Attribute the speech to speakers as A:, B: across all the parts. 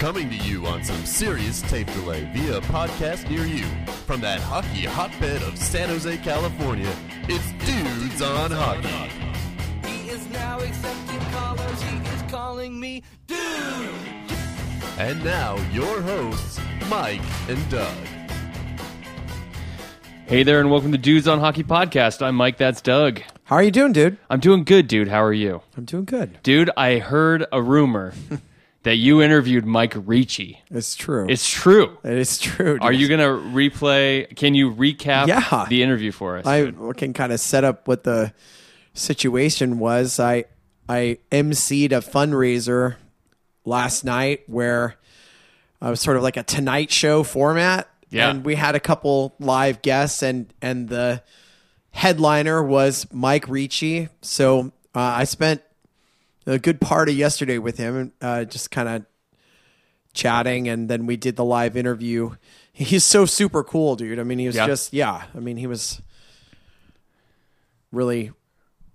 A: Coming to you on some serious tape delay via a podcast near you. From that hockey hotbed of San Jose, California, it's Dudes on Hockey.
B: He is now accepting callers. He is calling me dude.
A: And now, your hosts, Mike and Doug.
C: Hey there, and welcome to Dudes on Hockey Podcast. I'm Mike. That's Doug.
D: How are you doing, dude?
C: I'm doing good, dude. How are you,
D: I'm doing good.
C: dude? I heard a rumor that you interviewed Mike Ricci.
D: It's true.
C: It's true.
D: it is true.
C: Are you gonna replay? Can you recap
D: Yeah.
C: the interview for us?
D: I
C: dude?
D: can kind of set up what the situation was. I I emceed a fundraiser last night where I was sort of like a Tonight Show format,
C: Yeah.
D: and we had a couple live guests, and and the headliner was Mike Ricci. So uh, I spent a good party yesterday with him, uh, just kind of chatting, and then we did the live interview. He's so super cool, dude. I mean, he was
C: Yeah.
D: just yeah. I mean, he was really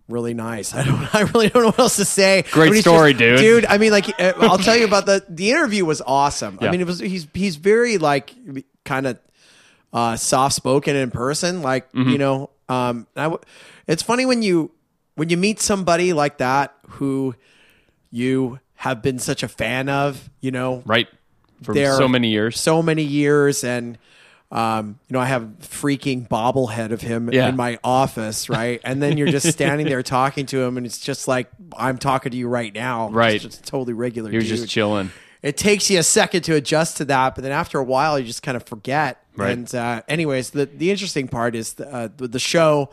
D: really nice. I don't I really don't know what else to say.
C: Great
D: I mean,
C: story,
D: just-
C: dude.
D: Dude, I mean like uh, I'll tell you about the the interview was awesome. I mean it was he's he's very like kind of uh soft spoken in person like,
C: Mm-hmm.
D: you know, um I w- it's funny when you when you meet somebody like that who you have been such a fan of, you know,
C: right for
D: there
C: so many years.
D: so many years and um, you know, I have freaking bobblehead of him
C: Yeah.
D: in my office, right? And then you're just standing there talking to him, and it's just like I'm talking to you right now,
C: Right.
D: It's just totally regular.
C: was
D: dude.
C: just chilling.
D: It takes you a second to adjust to that, but then after a while, you just kind of forget.
C: Right.
D: And uh, anyways, the the interesting part is the, uh, the the show.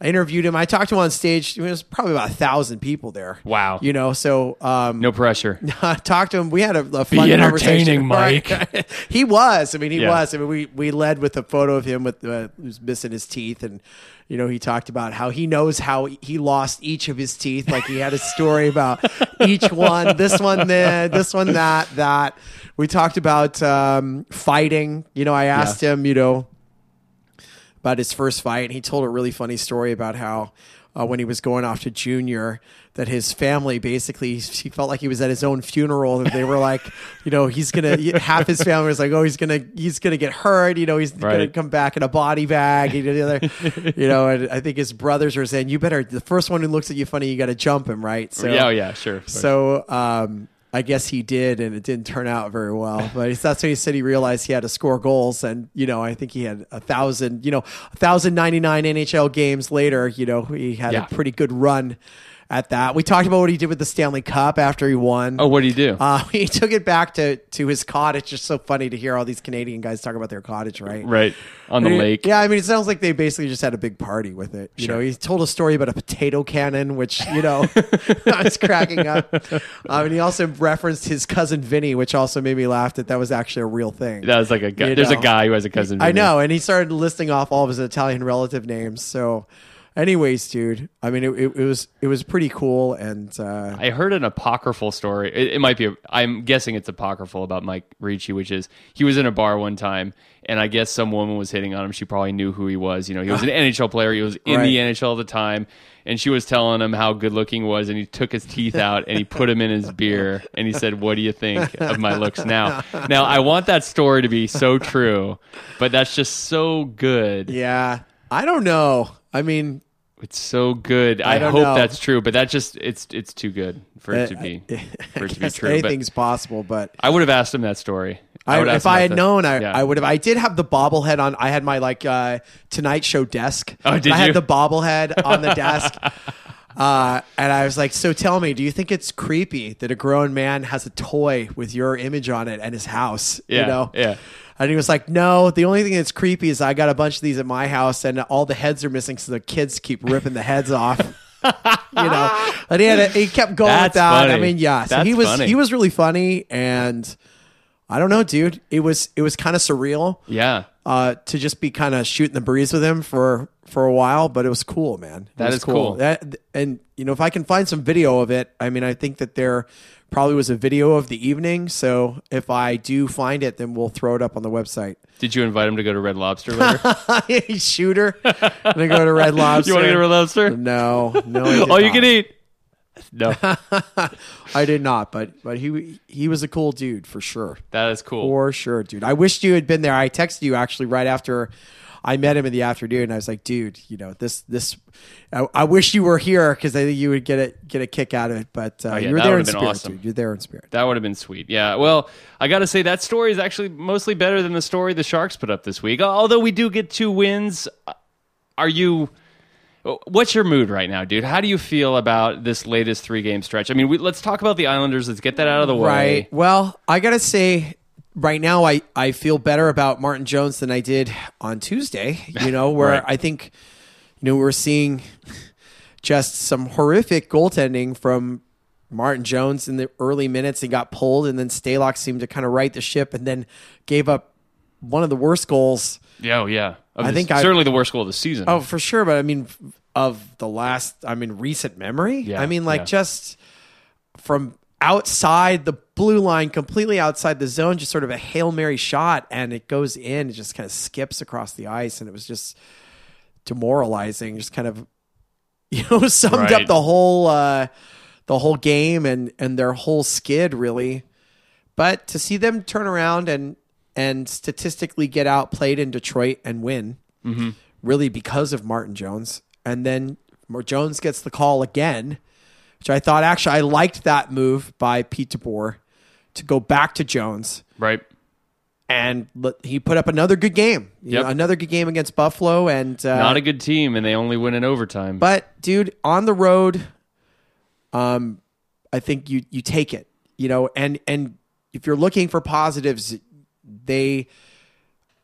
D: I interviewed him. I talked to him on stage. There was probably about a thousand people there.
C: Wow.
D: You know, so um,
C: No pressure.
D: talked to him. We had a, a fun
C: entertaining,
D: conversation. Right. he was. I mean, he
C: Yeah.
D: was. I mean, we we led with a photo of him with uh, who's missing his teeth, and you know, he talked about how he knows how he lost each of his teeth. Like he had a story about each one. This one, there. This one, that. That. We talked about um, fighting. You know, I asked him. You know about his first fight. And he told a really funny story about how uh, when he was going off to junior, that his family basically he felt like he was at his own funeral. That they were like, you know, he's gonna half his family was like, oh, he's gonna he's gonna get hurt. You know, he's gonna come back in a body bag. You know, the other, you know, and I think his brothers are saying, you better the first one who looks at you funny, you got to jump him, right? So
C: yeah, oh, yeah, sure.
D: so um, I guess he did, and it didn't turn out very well. But that's when he said he realized he had to score goals, and you know I think he had a thousand, you know, a thousand ninety nine NHL games later. You know he had
C: Yeah.
D: a pretty good run at that. We talked about what he did with the Stanley Cup after he won.
C: oh, what did he do?
D: Uh, he took it back to, to his cottage. It's Just so funny to hear all these Canadian guys talk about their cottage, right?
C: right on the
D: I mean,
C: lake.
D: Yeah, I mean, it sounds like they basically just had a big party with it. You know, he told a story about a potato cannon, which you know, I was cracking up. Um, and he also referenced his cousin Vinny, which also made me laugh that that was actually a real thing.
C: That was like a guy.
D: You
C: There's a guy who has a cousin.
D: I know, and he started listing off all of his Italian relative names. So, anyways, dude, I mean, it, it, it was it was pretty cool, and uh,
C: I heard an apocryphal story. It, it might be. i am guessing it's apocryphal about Mike Ricci, which is he was in a bar one time, and I guess some woman was hitting on him. She probably knew who he was. You know, he was an NHL player. He was in the NHL at the time, and she was telling him how good looking he was, and he took his teeth out and he put them in his beer, and he said, "What do you think of my looks now?" Now, I want that story to be so true, but that's just so good.
D: yeah, I don't know. I mean,
C: It's so good. I,
D: don't
C: hope
D: know.
C: that's true, but that just it's it's too good for it to be for it to be true. But
D: anything's possible, but
C: I would have asked him that story.
D: I,
C: ask
D: if I had known, I,
C: yeah.
D: I would have. I did have the bobblehead on. I had my like uh, Tonight Show desk.
C: Oh, did
D: I
C: you?
D: had the bobblehead on the desk, uh, and I was like, "So tell me, do you think it's creepy that a grown man has a toy with your image on it at his house?
C: Yeah,
D: You know?
C: yeah.
D: And he was like, "No, the only thing that's creepy is I got a bunch of these at my house, and all the heads are missing, so the kids keep ripping the heads off." you know, and he had a, he kept going
C: That's
D: with that. I mean, yeah. So
C: That's
D: he was
C: funny.
D: he was really funny, and I don't know, dude. It was it was kind of surreal
C: Yeah,
D: uh, to just be kind of shooting the breeze with him for for a while, but it was cool, man. It
C: That is cool.
D: That, and you know, if I can find some video of it, I mean, I think that there probably was a video of the evening. So if I do find it, then we'll throw it up on the website.
C: Did you invite him to go to Red Lobster later?
D: Shooter, gonna go to Red Lobster.
C: you want to go to Red Lobster?
D: No, no.
C: All you
D: not.
C: can eat. No,
D: I did not, but but he he was a cool dude for sure.
C: that is cool.
D: For sure, dude. I wished you had been there. I texted you actually right after I met him in the afternoon. I was like, dude, you know this this. I, I wish you were here because I think you would get a get a kick out of it. But uh,
C: Oh, yeah,
D: you were there in spirit,
C: awesome.
D: dude. You're there in spirit.
C: That would have been sweet. Yeah. Well, I got to say that story is actually mostly better than the story the Sharks put up this week. Although we do get two wins, are you? What's your mood right now, dude? How do you feel about this latest three game stretch? I mean, we, let's talk about the Islanders. Let's get that out of the way.
D: Right. Well, I gotta say, right now, I I feel better about Martin Jones than I did on Tuesday. You know, where
C: Right.
D: I think, you know, we're seeing just some horrific goaltending from Martin Jones in the early minutes. He got pulled, and then Stalock seemed to kind of right the ship, and then gave up one of the worst goals.
C: Yeah, oh, yeah. Of
D: I
C: this-
D: think I-
C: certainly the worst goal of the season.
D: Oh, for sure. But I mean, of the last, I mean, recent memory.
C: Yeah,
D: I mean, like
C: yeah.
D: just from outside the blue line, completely outside the zone, just sort of a hail mary shot, and it goes in. It just kind of skips across the ice, and it was just demoralizing. Just kind of, you know, summed
C: Right.
D: up the whole uh, the whole game and and their whole skid really. But to see them turn around and and statistically get outplayed in Detroit and win, really because of Martin Jones, and then Jones gets the call again, which I thought actually I liked that move by Pete DeBoer to go back to Jones
C: right.
D: and he put up another good game, You
C: Yep.
D: know, another good game against Buffalo, and uh,
C: Not a good team, and they only win in overtime.
D: but dude, on the road, um, I think you you take it, you know, and and if you're looking for positives, they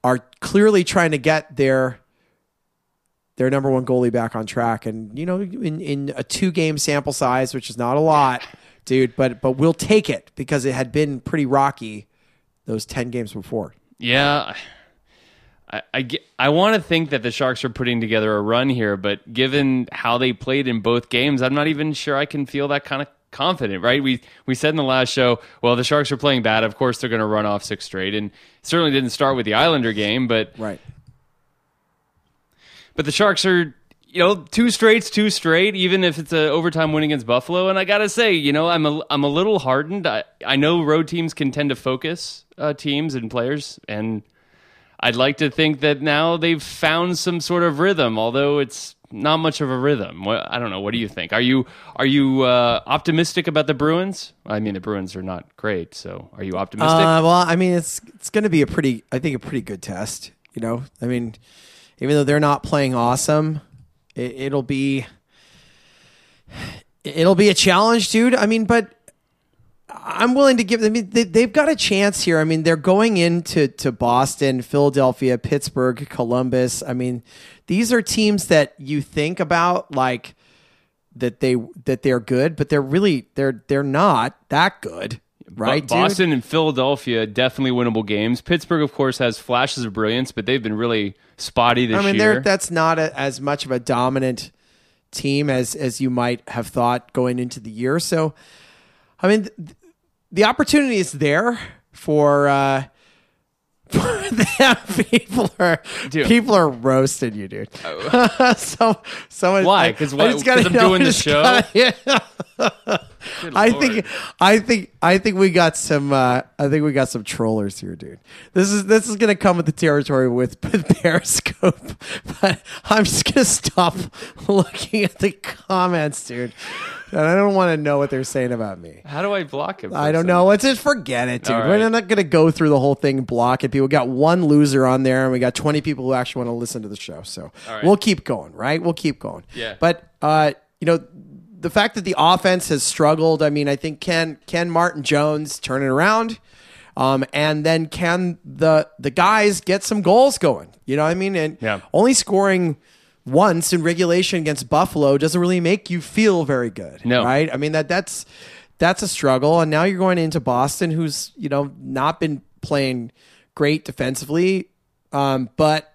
D: are clearly trying to get their their number one goalie back on track, and you know, in in a two game sample size, which is not a lot, dude, but but we'll take it because it had been pretty rocky those ten games before.
C: Yeah. I, I, I want to think that the Sharks are putting together a run here, but given how they played in both games, I'm not even sure I can feel that kind of confident, right? We we said in the last show, well, the Sharks are playing bad. Of course, they're going to run off six straight, and certainly didn't start with the Islander game, but
D: Right.
C: but the Sharks are, you know, two straights, two straight, even if it's an overtime win against Buffalo. And I gotta say, you know, I'm a, I'm a little hardened. I, I know road teams can tend to focus uh, teams and players, and I'd like to think that now they've found some sort of rhythm, although it's not much of a rhythm. I don't know. What do you think? Are you are you uh, optimistic about the Bruins? I mean, the Bruins are not great, so are you optimistic?
D: Uh, well, I mean, it's it's going to be a pretty, I think, a pretty good test. You know, I mean, even though they're not playing awesome, it, it'll be it'll be a challenge, dude. I mean, but I'm willing to give. I mean, they, they've got a chance here. I mean, they're going into to Boston, Philadelphia, Pittsburgh, Columbus. I mean, these are teams that you think about like that they that they're good, but they're really they're they're not that good, right?
C: Bo-
D: dude?
C: Boston and Philadelphia definitely winnable games. Pittsburgh, of course, has flashes of brilliance, but they've been really spotty this
D: I mean,
C: year.
D: that's not a, as much of a dominant team as as you might have thought going into the year. So, I mean, th- the opportunity is there for. Uh. people are
C: Dude.
D: people are roasting you, dude. so someone
C: Why? 'Cause why- 'cause I'm doing the show?
D: yeah. I think I think I think we got some uh, I think we got some trollers here, dude. This is this is gonna come with the territory with, with Periscope, but I'm just gonna stop looking at the comments, dude. And I don't want to know what they're saying about me.
C: How do I block him?
D: I don't know. Let's just forget it, dude.
C: All
D: We're not going to go through the whole thing Block blocking people. Got one loser on there, and we got 20 people who actually want to listen to the show. So
C: right.
D: we'll keep going, right? We'll keep going.
C: Yeah.
D: But, uh, you know, the fact that the offense has struggled, I mean, I think can can Martin Jones turn it around? Um, and then can the the guys get some goals going? You know what I mean? And
C: Yeah.
D: only scoring once in regulation against Buffalo doesn't really make you feel very good.
C: No.
D: Right? I mean that that's that's a struggle. And now you're going into Boston, who's you know not been playing great defensively, um, but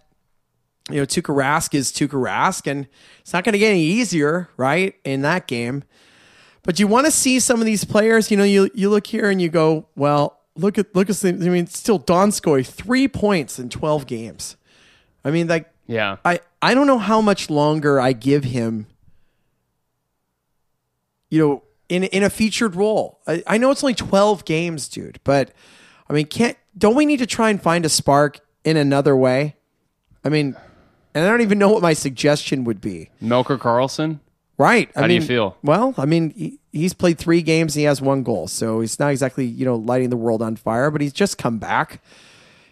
D: you know Tuukka Rask is Tuukka Rask, and it's not going to get any easier, right, in that game. But you want to see some of these players. You know, you you look here and you go, well, look at look at. I mean, still Donskoy three points in twelve games. I mean, like
C: Yeah.
D: I, I don't know how much longer I give him. You know, in in a featured role. I, I know it's only twelve games, dude, but I mean, can't don't we need to try and find a spark in another way? I mean, and I don't even know what my suggestion would be.
C: Melker Karlsson.
D: Right? I
C: How do you feel?
D: Well, I mean, he, he's played three games. And he has one goal, so he's not exactly you know lighting the world on fire, but he's just come back.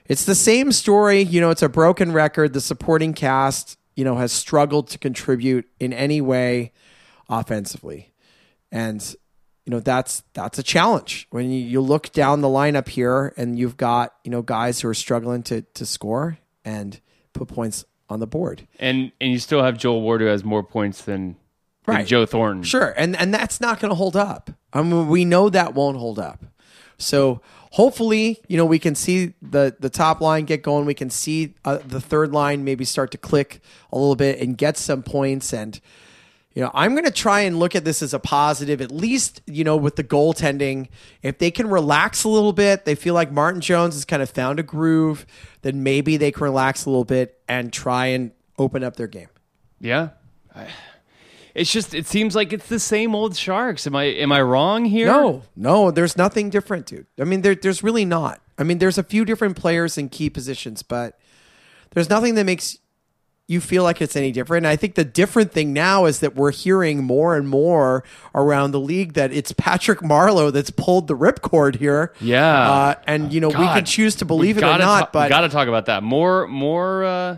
D: It's the same story. You know, it's a broken record. The supporting cast, you know, has struggled to contribute in any way offensively. And you know, that's that's a challenge. When you, you look down the lineup here and you've got, you know, guys who are struggling to to score and put points on the board.
C: And and you still have Joel Ward who has more points than, than
D: Right.
C: Joe Thornton.
D: Sure, and and that's not going to hold up. I mean, we know that won't hold up. So hopefully, you know, we can see the the top line get going. We can see uh, the third line maybe start to click a little bit and get some points. And you know, I'm going to try and look at this as a positive, at least you know, with the goaltending. If they can relax a little bit, they feel like Martin Jones has kind of found a groove. Then maybe they can relax a little bit and try and open up their game.
C: Yeah. It's just it seems like it's the same old Sharks. Am I am I wrong here?
D: No, no, there's nothing different, dude. I mean, there, there's really not. I mean, there's a few different players in key positions, but there's nothing that makes you feel like it's any different. And I think the different thing now is that we're hearing more and more around the league that it's Patrick Marleau that's pulled the ripcord here.
C: Yeah.
D: Uh, and, you know, we
C: God,
D: can choose to believe
C: we
D: it or not,
C: ta-
D: but
C: we got to talk about that more. More, uh,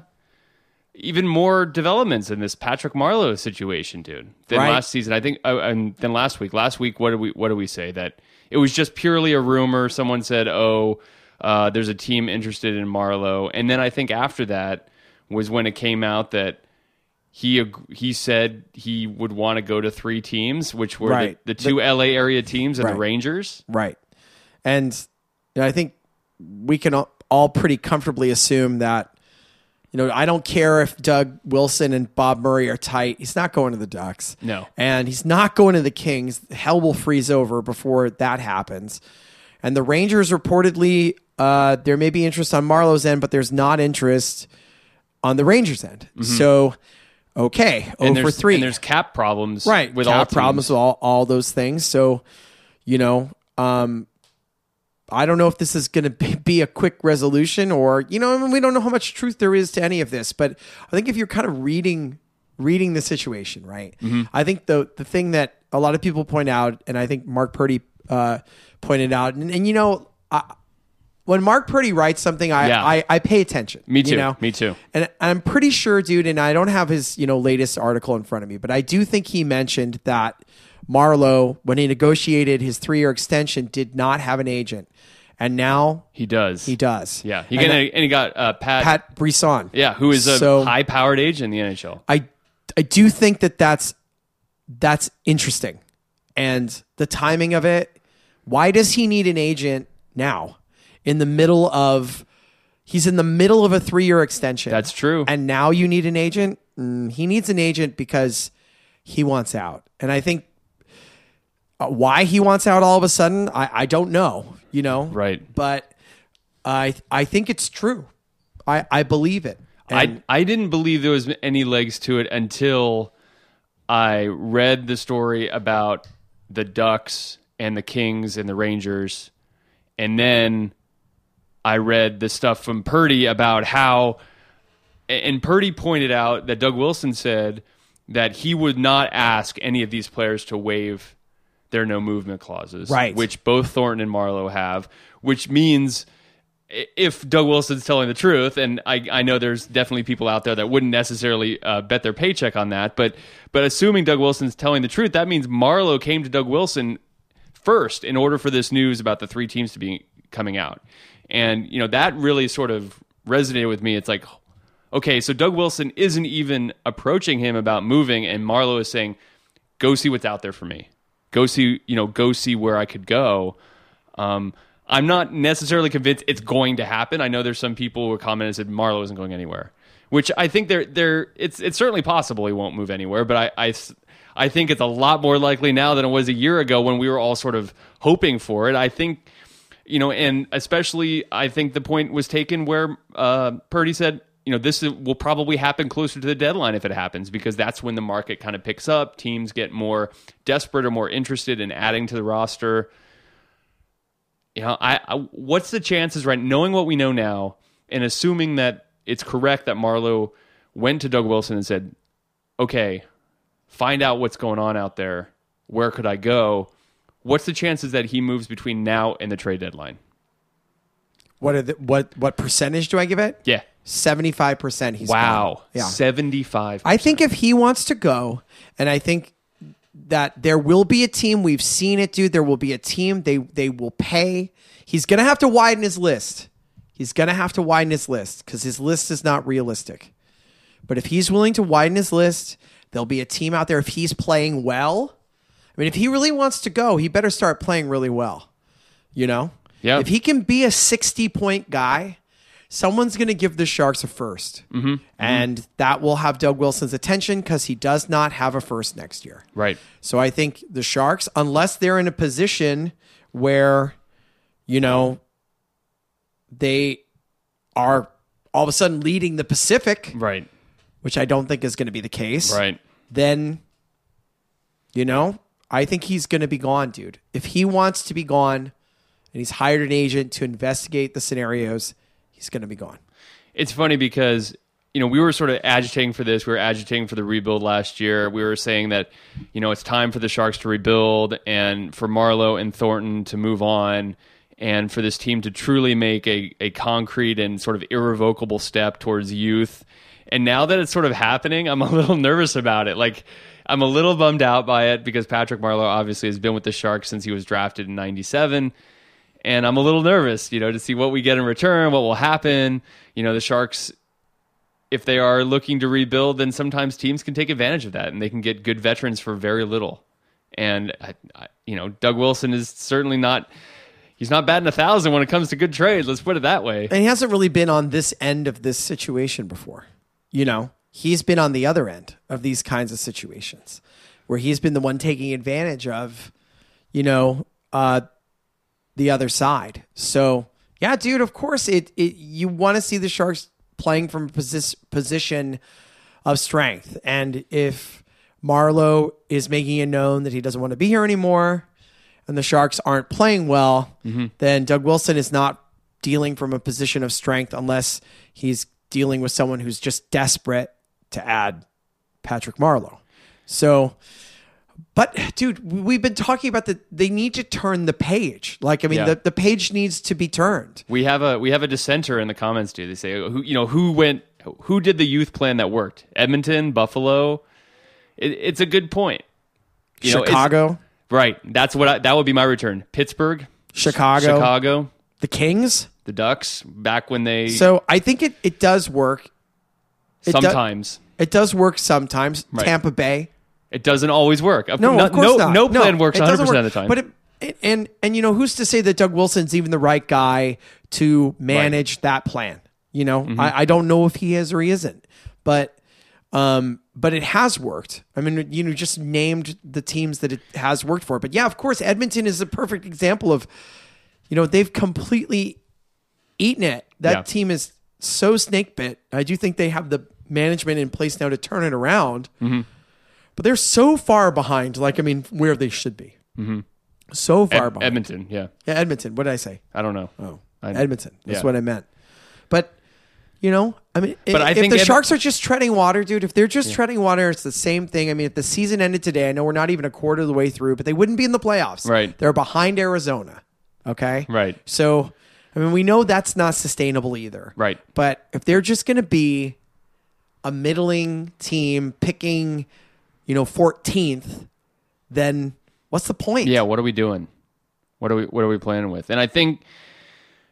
C: even more developments in this Patrick Marleau situation, dude. Than
D: Right.
C: last season, I think, uh, and then last week. Last week, what did we what did we say that it was just purely a rumor? Someone said, "Oh, uh, there's a team interested in Marleau," and then I think after that was when it came out that. He he said he would want to go to three teams, which were
D: Right.
C: the, the two LA area teams and the Rangers.
D: Right. And you know, I think we can all- all pretty comfortably assume that, you know, I don't care if Doug Wilson and Bob Murray are tight. He's not going to the Ducks.
C: No.
D: And he's not going to the Kings. Hell will freeze over before that happens. And the Rangers reportedly, uh, there may be interest on Marleau's end, but there's not interest on the Rangers end. So, okay,
C: Mm-hmm. And
D: over three
C: and there's cap problems,
D: right
C: With
D: cap
C: all
D: problems
C: teams.
D: with all, all those things so you know um i don't know if this is going to be, be a quick resolution or you know I mean, we don't know how much truth there is to any of this but i think if you're kind of reading reading the situation right
C: Mm-hmm.
D: i think the the thing that a lot of people point out and i think mark purdy uh pointed out and, and you know I, when Mark Purdy writes something, I,
C: Yeah.
D: I, I pay attention.
C: Me too.
D: You know?
C: Me too.
D: And I'm pretty sure, dude, and I don't have his, you know, latest article in front of me, but I do think he mentioned that Marleau, when he negotiated his three year extension, did not have an agent. And now
C: He does.
D: he does.
C: Yeah, he
D: and
C: got, and he got uh, Pat,
D: Pat Brisson.
C: Yeah, who is a
D: So-
C: high-powered agent in the NHL.
D: I I do think that that's that's interesting, and the timing of it. Why does he need an agent now, in the middle of? He's in the middle of a three-year extension.
C: That's true.
D: And now you need an agent. Mm, he needs an agent because he wants out, and I think uh, why he wants out all of a sudden, I, I don't know. You know,
C: Right.
D: But I I think it's true. I I believe it. And-
C: I I didn't believe there was any legs to it until I read the story about the Ducks and the Kings and the Rangers, and then I read the stuff from Purdy about how, and Purdy pointed out that Doug Wilson said that he would not ask any of these players to waive their no movement clauses,
D: Right.
C: Which both Thornton and Marleau have, which means if Doug Wilson's telling the truth, and I, I know there's definitely people out there that wouldn't necessarily uh, bet their paycheck on that, but but assuming Doug Wilson's telling the truth, that means Marleau came to Doug Wilson first in order for this news about the three teams to be coming out, and you know that really sort of resonated with me. It's like, okay, so Doug Wilson isn't even approaching him about moving, and Marleau is saying, "Go see what's out there for me. Go see, you know, go see where I could go." Um, I'm not necessarily convinced it's going to happen. I know there's some people who commented and said Marleau isn't going anywhere, which I think they're they're it's it's certainly possible he won't move anywhere, but I, I, I think it's a lot more likely now than it was a year ago when we were all sort of hoping for it. I think you know, and especially I think the point was taken where uh, Purdy said you know, this will probably happen closer to the deadline if it happens because that's when the market kind of picks up. Teams get more desperate or more interested in adding to the roster. You know, I, I what's the chances, right? Knowing what we know now and assuming that it's correct that Marleau went to Doug Wilson and said, "Okay, find out what's going on out there. Where could I go?" What's the chances that he moves between now and the trade deadline?
D: What are the, what what percentage do I give it?
C: Yeah.
D: Seventy five percent. He's
C: Wow.
D: gone. Yeah.
C: 75.
D: I think if he wants to go, and I think that there will be a team. We've seen it, dude. There will be a team. They they will pay. He's gonna have to widen his list. He's gonna have to widen his list because his list is not realistic. But if he's willing to widen his list, there'll be a team out there. If he's playing well, I mean, if he really wants to go, he better start playing really well. You know,
C: Yeah.
D: If he can be a sixty point guy, someone's going to give the Sharks a 1st
C: Mm-hmm.
D: and that will have Doug Wilson's attention because he does not have a first next year.
C: Right.
D: So I think the Sharks, unless they're in a position where, you know, they are all of a sudden leading the Pacific,
C: Right.
D: which I don't think is going to be the case,
C: Right.
D: then, you know, I think he's going to be gone, dude. If he wants to be gone and he's hired an agent to investigate the scenarios, he's going to be gone.
C: It's funny because you know we were sort of agitating for this. We were agitating for the rebuild last year. We were saying that you know it's time for the Sharks to rebuild and for Marleau and Thornton to move on, and for this team to truly make a a concrete and sort of irrevocable step towards youth. And now that it's sort of happening, I'm a little nervous about it. Like. I'm a little bummed out by it because Patrick Marleau obviously has been with the Sharks since he was drafted in 97 and I'm a little nervous, you know, to see what we get in return, what will happen. You know, the Sharks, if they are looking to rebuild, then sometimes teams can take advantage of that, and they can get good veterans for very little. And I, I, you know, Doug Wilson is certainly not. He's not batting a thousand when it comes to good trades. Let's put it that way.
D: And he hasn't really been on this end of this situation before. You know, he's been on the other end of these kinds of situations where he's been the one taking advantage of, you know, uh, the other side. So, yeah, dude, of course, it, it you want to see the Sharks playing from a posi- position of strength. And if Marleau is making it known that he doesn't want to be here anymore and the Sharks aren't playing well, then Doug Wilson is not dealing from a position of strength unless he's dealing with someone who's just desperate to add Patrick Marleau. So, but dude, we've been talking about that. They need to turn the page. Like, I mean,
C: Yeah.
D: the, the page needs to be turned.
C: We have a we have a dissenter in the comments too. They say who you know who went who did the youth plan that worked? Edmonton, Buffalo. It, it's a good point. You know,
D: Chicago,
C: right? That's what I, that would be my return. Pittsburgh,
D: Chicago,
C: Chicago,
D: the Kings.
C: the Ducks back when they
D: So I think it, it does work. it
C: sometimes
D: It does work sometimes.
C: Right.
D: Tampa Bay.
C: it doesn't always work.
D: No,
C: no,
D: of course
C: no,
D: not.
C: no plan works 100%
D: work.
C: of the time.
D: But it, it- and and you know who's to say that Doug Wilson's even the right guy to manage that plan? You know,
C: Mm-hmm.
D: I, I don't know if he is or he isn't, but um, but it has worked. I mean, you know, just named the teams that it has worked for. But yeah, of course, Edmonton is a perfect example of, you know, they've completely eaten it. That
C: Yeah.
D: team is so snake bit. I do think they have the management in place now to turn it around.
C: Mm-hmm.
D: But they're so far behind, like, I mean, where they should be. So far
C: Ed-
D: behind.
C: Edmonton, yeah,
D: Yeah, Edmonton. What did I say?
C: I don't know.
D: Oh,
C: I-
D: Edmonton. That's
C: yeah.
D: what I meant. But, you know, I mean,
C: But I
D: if the
C: Ed-
D: Sharks are just treading water, dude, if they're just treading water, it's the same thing. I mean, if the season ended today, I know we're not even a quarter of the way through, but they wouldn't be in the playoffs.
C: Right.
D: They're behind Arizona. Okay.
C: Right.
D: So, I mean, we know that's not sustainable either.
C: Right.
D: But if they're just going to be a middling team picking, you know, 14th, then what's the point?
C: Yeah, what are we doing? What are we what are we planning with? And I think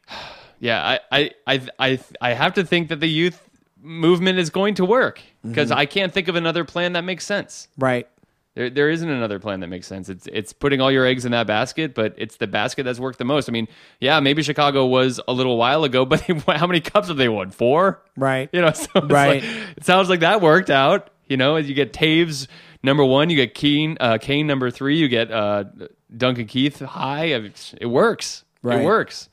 C: yeah, I I I I, I have to think that the youth movement is going to work because
D: Mm-hmm.
C: I can't think of another plan that makes sense.
D: Right.
C: There, there isn't another plan that makes sense. It's it's putting all your eggs in that basket, but it's the basket that's worked the most. I mean, yeah, maybe Chicago was a little while ago, but they, how many cups have they won? Four,
D: Right.
C: You know, so
D: Right.
C: like- it sounds like that worked out. You know, you get Toews number one, you get Keen, uh, Kane number three, you get uh, Duncan Keith high. It works.
D: Right.
C: It works,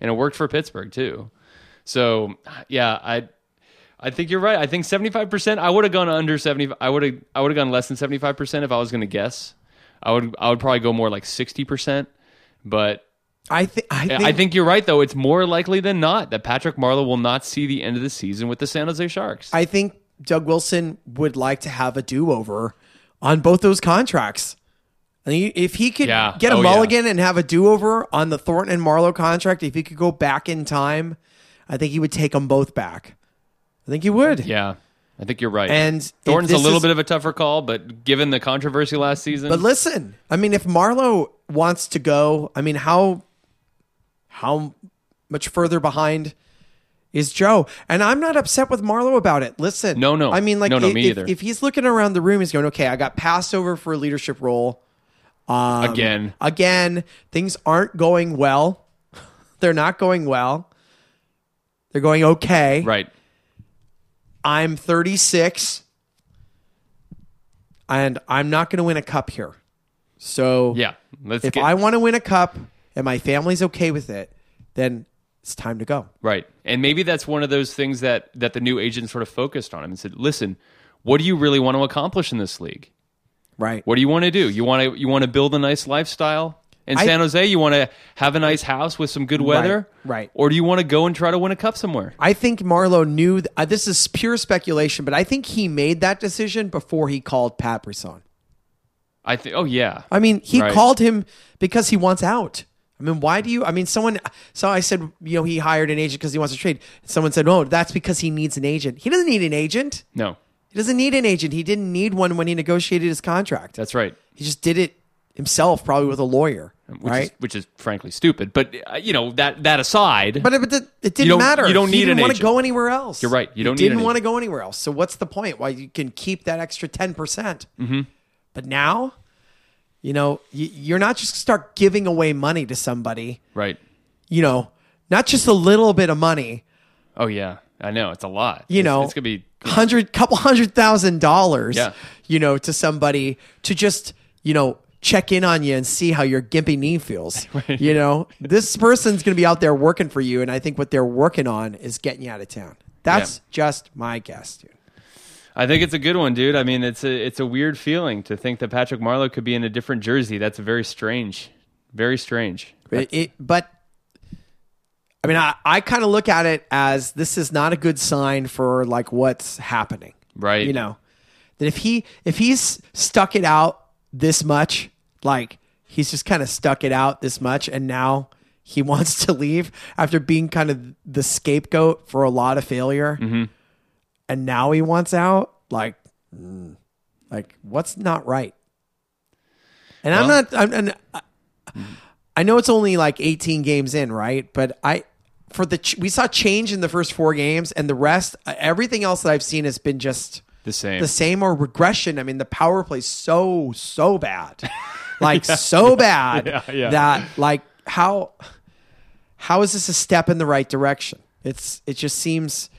C: and it worked for Pittsburgh too. So yeah, I I think you're right. I think 75%. I would have gone under 70. I would have. I would have gone less than 75% if I was going to guess. I would. I would probably go more like 60%. But
D: I think I think,
C: I think you're right, though. It's more likely than not that Patrick Marleau will not see the end of the season with the San Jose Sharks.
D: I think Doug Wilson would like to have a do over on both those contracts. And he, if he could
C: Yeah.
D: get a
C: Oh, yeah.
D: mulligan and have a do over on the Thornton and Marleau contract, if he could go back in time, I think he would take them both back. I think he would.
C: yeah, I think you're right.
D: And
C: Thornton's a little
D: is-
C: bit of a tougher call, but given the controversy last season,
D: But listen, I mean, if Marleau wants to go, I mean, how how much further behind is Joe? And I'm not upset with Marleau about it. Listen,
C: No, no.
D: I mean, like,
C: No, no,
D: if,
C: me either.
D: if he's looking around the room, he's going, okay, I got passed over for a leadership role um,
C: again,
D: again. Things aren't going well. They're not going well. They're going okay.
C: right?
D: I'm 36 and I'm not going to win a cup here. So
C: Yeah. Let's
D: if
C: get
D: I want to win a cup and my family's okay with it, then it's time to go.
C: right. And maybe that's one of those things that that the new agent sort of focused on him and said, "Listen, what do you really want to accomplish in this league?
D: Right.
C: What do you want to do? You want to you want to build a nice lifestyle in
D: I-
C: San Jose? You want to have a nice house with some good weather,
D: right.
C: Or do you want to go and try to win a cup somewhere?
D: I think Marleau knew th- uh, this is pure speculation, but I think he made that decision before he called Pat Brisson.
C: I think. Oh yeah,
D: I mean, he
C: Right.
D: called him because he wants out. I mean, why do you? I mean, someone. So I said, you know, he hired an agent because he wants to trade. Someone said, oh, that's because he needs an agent. He doesn't need an agent.
C: no,
D: He doesn't need an agent. He didn't need one when he negotiated his contract.
C: that's right.
D: He just did it himself, probably with a lawyer,
C: Which
D: right?
C: is which is frankly stupid. But uh, you know that that aside,
D: but it, but it, it didn't
C: don't-
D: matter.
C: you don't
D: he
C: need
D: didn't
C: an
D: want to go anywhere else.
C: You're right. You don't
D: he
C: need
D: didn't
C: an
D: want to go anywhere else. So what's the point? Why you can keep that extra ten percent?
C: Mm-hmm.
D: But now, you know, you, you're not just start giving away money to somebody.
C: right?
D: You know, not just a little bit of money.
C: Oh yeah, I know it's a lot.
D: You
C: It's-
D: know,
C: it's gonna be
D: hundred, couple hundred thousand dollars.
C: Yeah.
D: You know, to somebody to just you know check in on you and see how your gimpy knee feels. You know, this person's going to be out there working for you, and I think what they're working on is getting you out of town. That's just my guess, dude.
C: I think it's a good one, dude. I mean, it's a it's a weird feeling to think that Patrick Marleau could be in a different jersey. That's very strange, very strange.
D: It, it- but I mean, I, I kind of look at it as this is not a good sign for like what's happening.
C: Right.
D: You know, that if he if he's stuck it out this much, like he's just kind of stuck it out this much, and now he wants to leave after being kind of the scapegoat for a lot of failure, and now he wants out. Like, mm, like what's not right? And I'm not. I'm, and I, I know it's only like 18 games in, right? But I for the ch- we saw change in the first four games, and the rest, uh, everything else that I've seen has been just
C: The same.
D: the same or regression. I mean, the power play's so so bad, like so bad
C: Yeah, yeah.
D: that like how how is this a step in the right direction? It's it just seems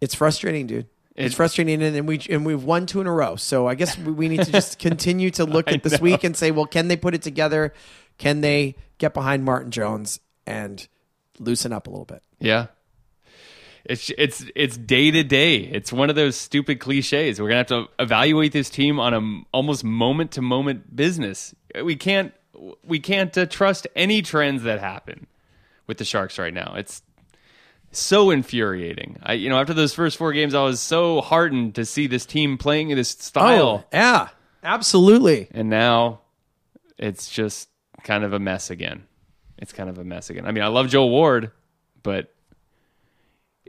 D: it's frustrating, dude. It's
C: It-
D: frustrating, and, and we and we've won two in a row. So I guess we, we need to just continue to look at this week and say, well, can they put it together? Can they get behind Martin Jones and loosen up a little bit?
C: Yeah. It's it's it's day to day. It's one of those stupid cliches. We're gonna have to evaluate this team on a almost moment to moment business. We can't we can't uh, trust any trends that happen with the Sharks right now. It's so infuriating. I you know after those first four games, I was so heartened to see this team playing in this style,
D: Oh, yeah, absolutely.
C: and now it's just kind of a mess again. It's kind of a mess again. I mean, I love Joel Ward, but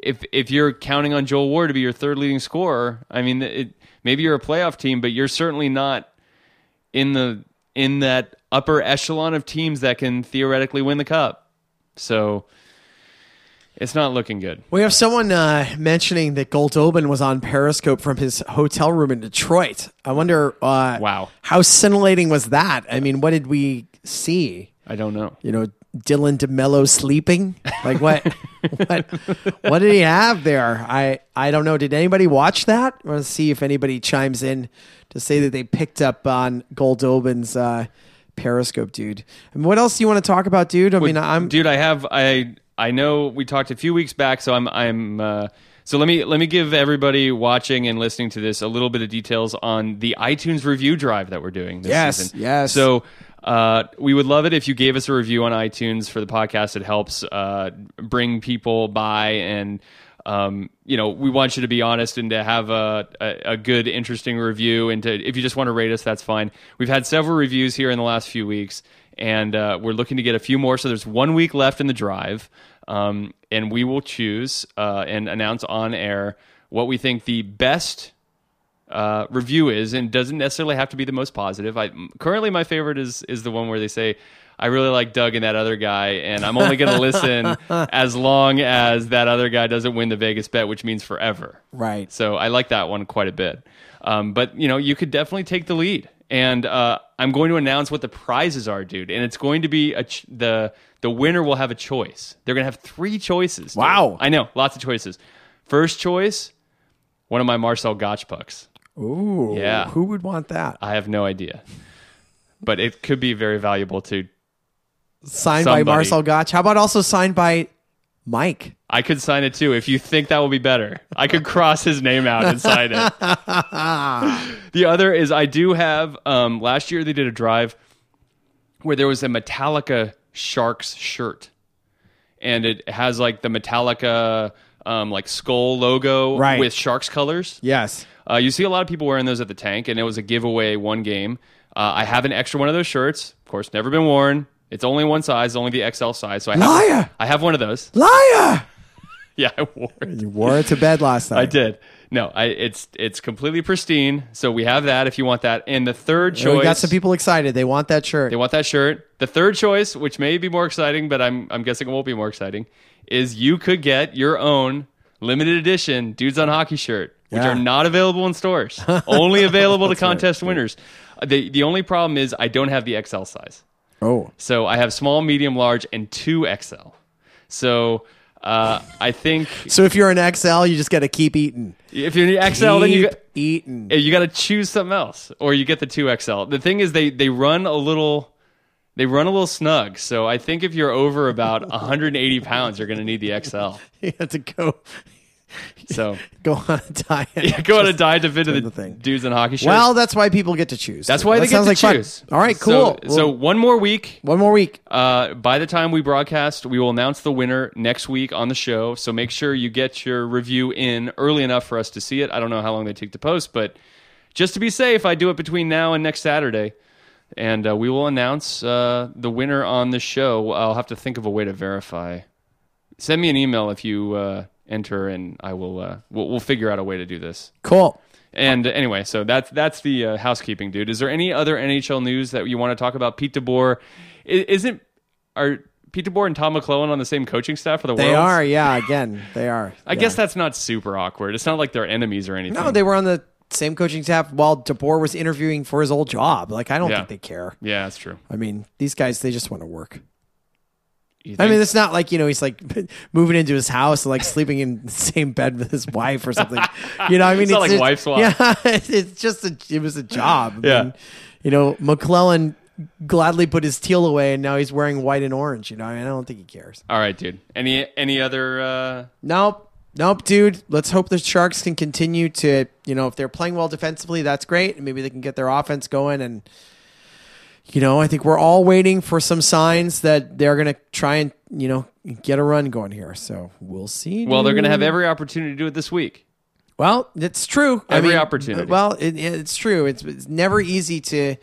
C: if if you're counting on Joel Ward to be your third leading scorer, I mean, it, maybe you're a playoff team, but you're certainly not in the in that upper echelon of teams that can theoretically win the cup. So it's not looking good.
D: We have someone uh, mentioning that Goldobin was on Periscope from his hotel room in Detroit. I wonder, uh,
C: Wow.
D: how scintillating was that? I mean, what did we see?
C: I don't know.
D: You know, Dylan DeMelo sleeping? Like what? what? What did he have there? I I don't know. Did anybody watch that? I want to see if anybody chimes in to say that they picked up on Goldobin's uh, Periscope, dude. And what else do you want to talk about, dude? I mean, I'm
C: dude. I have I I know we talked a few weeks back, so I'm I'm uh, So let me let me give everybody watching and listening to this a little bit of details on the iTunes review drive that we're doing this
D: Yes,
C: season.
D: yes.
C: So uh, we would love it if you gave us a review on iTunes for the podcast. It helps uh, bring people by and. Um, you know, we want you to be honest and to have a, a, a good, interesting review. And to, if you just want to rate us, that's fine. We've had several reviews here in the last few weeks, and uh, we're looking to get a few more. So there's one week left in the drive, um, and we will choose uh, and announce on air what we think the best uh, review is, and doesn't necessarily have to be the most positive. I currently my favorite is is the one where they say. I really like Doug and that other guy, and I'm only going to listen as long as that other guy doesn't win the Vegas bet, which means forever.
D: Right.
C: So I like that one quite a bit. Um, but you know, you could definitely take the lead, and uh, I'm going to announce what the prizes are, dude. And it's going to be a ch- the the winner will have a choice. They're going to have three choices. dude.
D: Wow.
C: I know, lots of choices. First choice, one of my Marcel Goc pucks.
D: Ooh.
C: Yeah.
D: Who would want that?
C: I have no idea, but it could be very valuable to.
D: Signed
C: Somebody.
D: by Marcel Goc. How about also signed by Mike?
C: I could sign it too if you think that will be better. I could cross his name out and sign it. the other is I do have. Um, last year they did a drive where there was a Metallica Sharks shirt, and it has like the Metallica um, like skull logo
D: Right.
C: with Sharks colors.
D: Yes.
C: Uh, you see a lot of people wearing those at the tank, and it was a giveaway one game. Uh, I have an extra one of those shirts. Of course, never been worn. It's only one size, only the XL size. So I have,
D: Liar!
C: I have one of those.
D: Liar!
C: Yeah, I wore it.
D: You wore it to bed last night.
C: I did. No, I, it's it's completely pristine. So we have that if you want that. And the third choice,
D: We got some people excited. They want that shirt.
C: they want that shirt. The third choice, which may be more exciting, but I'm I'm guessing it won't be more exciting, is you could get your own limited edition Dudes on Hockey shirt, which
D: Yeah.
C: are not available in stores. only available to contest winners. Uh, The the only problem is I don't have the XL size.
D: oh.
C: So I have small, medium, large, and two XL. So uh, I think
D: So if you're an XL, you just got to keep eating.
C: if you're an XL, then you
D: Keep
C: got,
D: eating.
C: you got to choose something else, or you get the two XL. The thing is, they they run a little, they run a little snug. So I think if you're over about 180 pounds, you're going to need the XL.
D: You have to go
C: So
D: go on a diet.
C: yeah, go on a diet to fit the,
D: the thing.
C: dudes in hockey shirts.
D: Well, that's why people get to choose.
C: that's why
D: That
C: they get
D: sounds
C: to
D: like fun.
C: choose.
D: All right,
C: So-
D: cool.
C: So,
D: Well,
C: one more week.
D: one more week.
C: Uh, by the time we broadcast, we will announce the winner next week on the show. So make sure you get your review in early enough for us to see it. I don't know how long they take to post, but just to be safe, I do it between now and next Saturday. And uh, we will announce uh, the winner on the show. I'll have to think of a way to verify. Send me an email if you uh, enter, and I will. Uh, we'll, we'll figure out a way to do this.
D: Cool.
C: And anyway, so that's that's the uh, housekeeping, dude. Is there any other NHL news that you want to talk about? Pete DeBoer, isn't are Pete DeBoer and Todd McLellan on the same coaching staff for the
D: They
C: Worlds?
D: are, yeah. Again, they are.
C: I guess that's not super awkward. It's not like they're enemies or anything.
D: no. They were on the same coaching staff while DeBoer was interviewing for his old job. Like, I don't
C: Yeah.
D: think they care.
C: yeah, that's true.
D: I mean, these guys, they just want to work. I mean, it's not like you know he's like moving into his house and like sleeping in the same bed with his wife or something. You know, I mean,
C: It's not like wife swap.
D: Yeah, it's just a it was a job. I
C: Yeah.
D: mean, you know, McLellan gladly put his teal away and now he's wearing white and orange. You know, I, mean, I don't think he cares.
C: all right, dude. Any any other? Uh,
D: Nope. Nope, dude. Let's hope the Sharks can continue to, you know, if they're playing well defensively, that's great. And maybe they can get their offense going. And, you know, I think we're all waiting for some signs that they're going to try and, you know, get a run going here. So we'll see.
C: well, they're going to have every opportunity to do it this week.
D: Well, it's true. I
C: Every
D: mean,
C: opportunity.
D: Well, it, it's true. It's, it's never easy to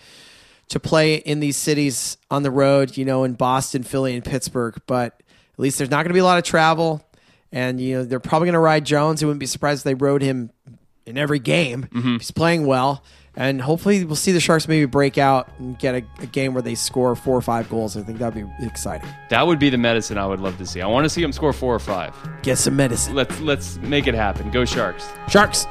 D: to play in these cities on the road. You know, in Boston, Philly, and Pittsburgh. But at least there's not going to be a lot of travel, and you know they're probably going to ride Jones. I wouldn't be surprised if they rode him in every game.
C: Mm-hmm.
D: He's playing well. And hopefully we'll see the Sharks maybe break out and get a, a game where they score four or five goals. I think that'd be exciting.
C: That would be the medicine I would love to see. I want to see them score four or five.
D: Get some medicine.
C: Let's let's make it happen. Go Sharks.
D: Sharks.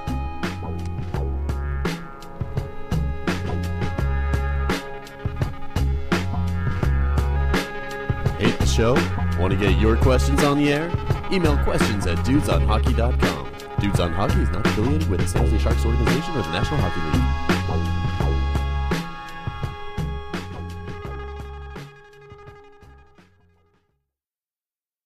A: Hate the show? Want to get your questions on the air? Email questions at dudesonhockey.com. Dudes on Hockey is not affiliated with the San Jose Sharks organization or the National Hockey League.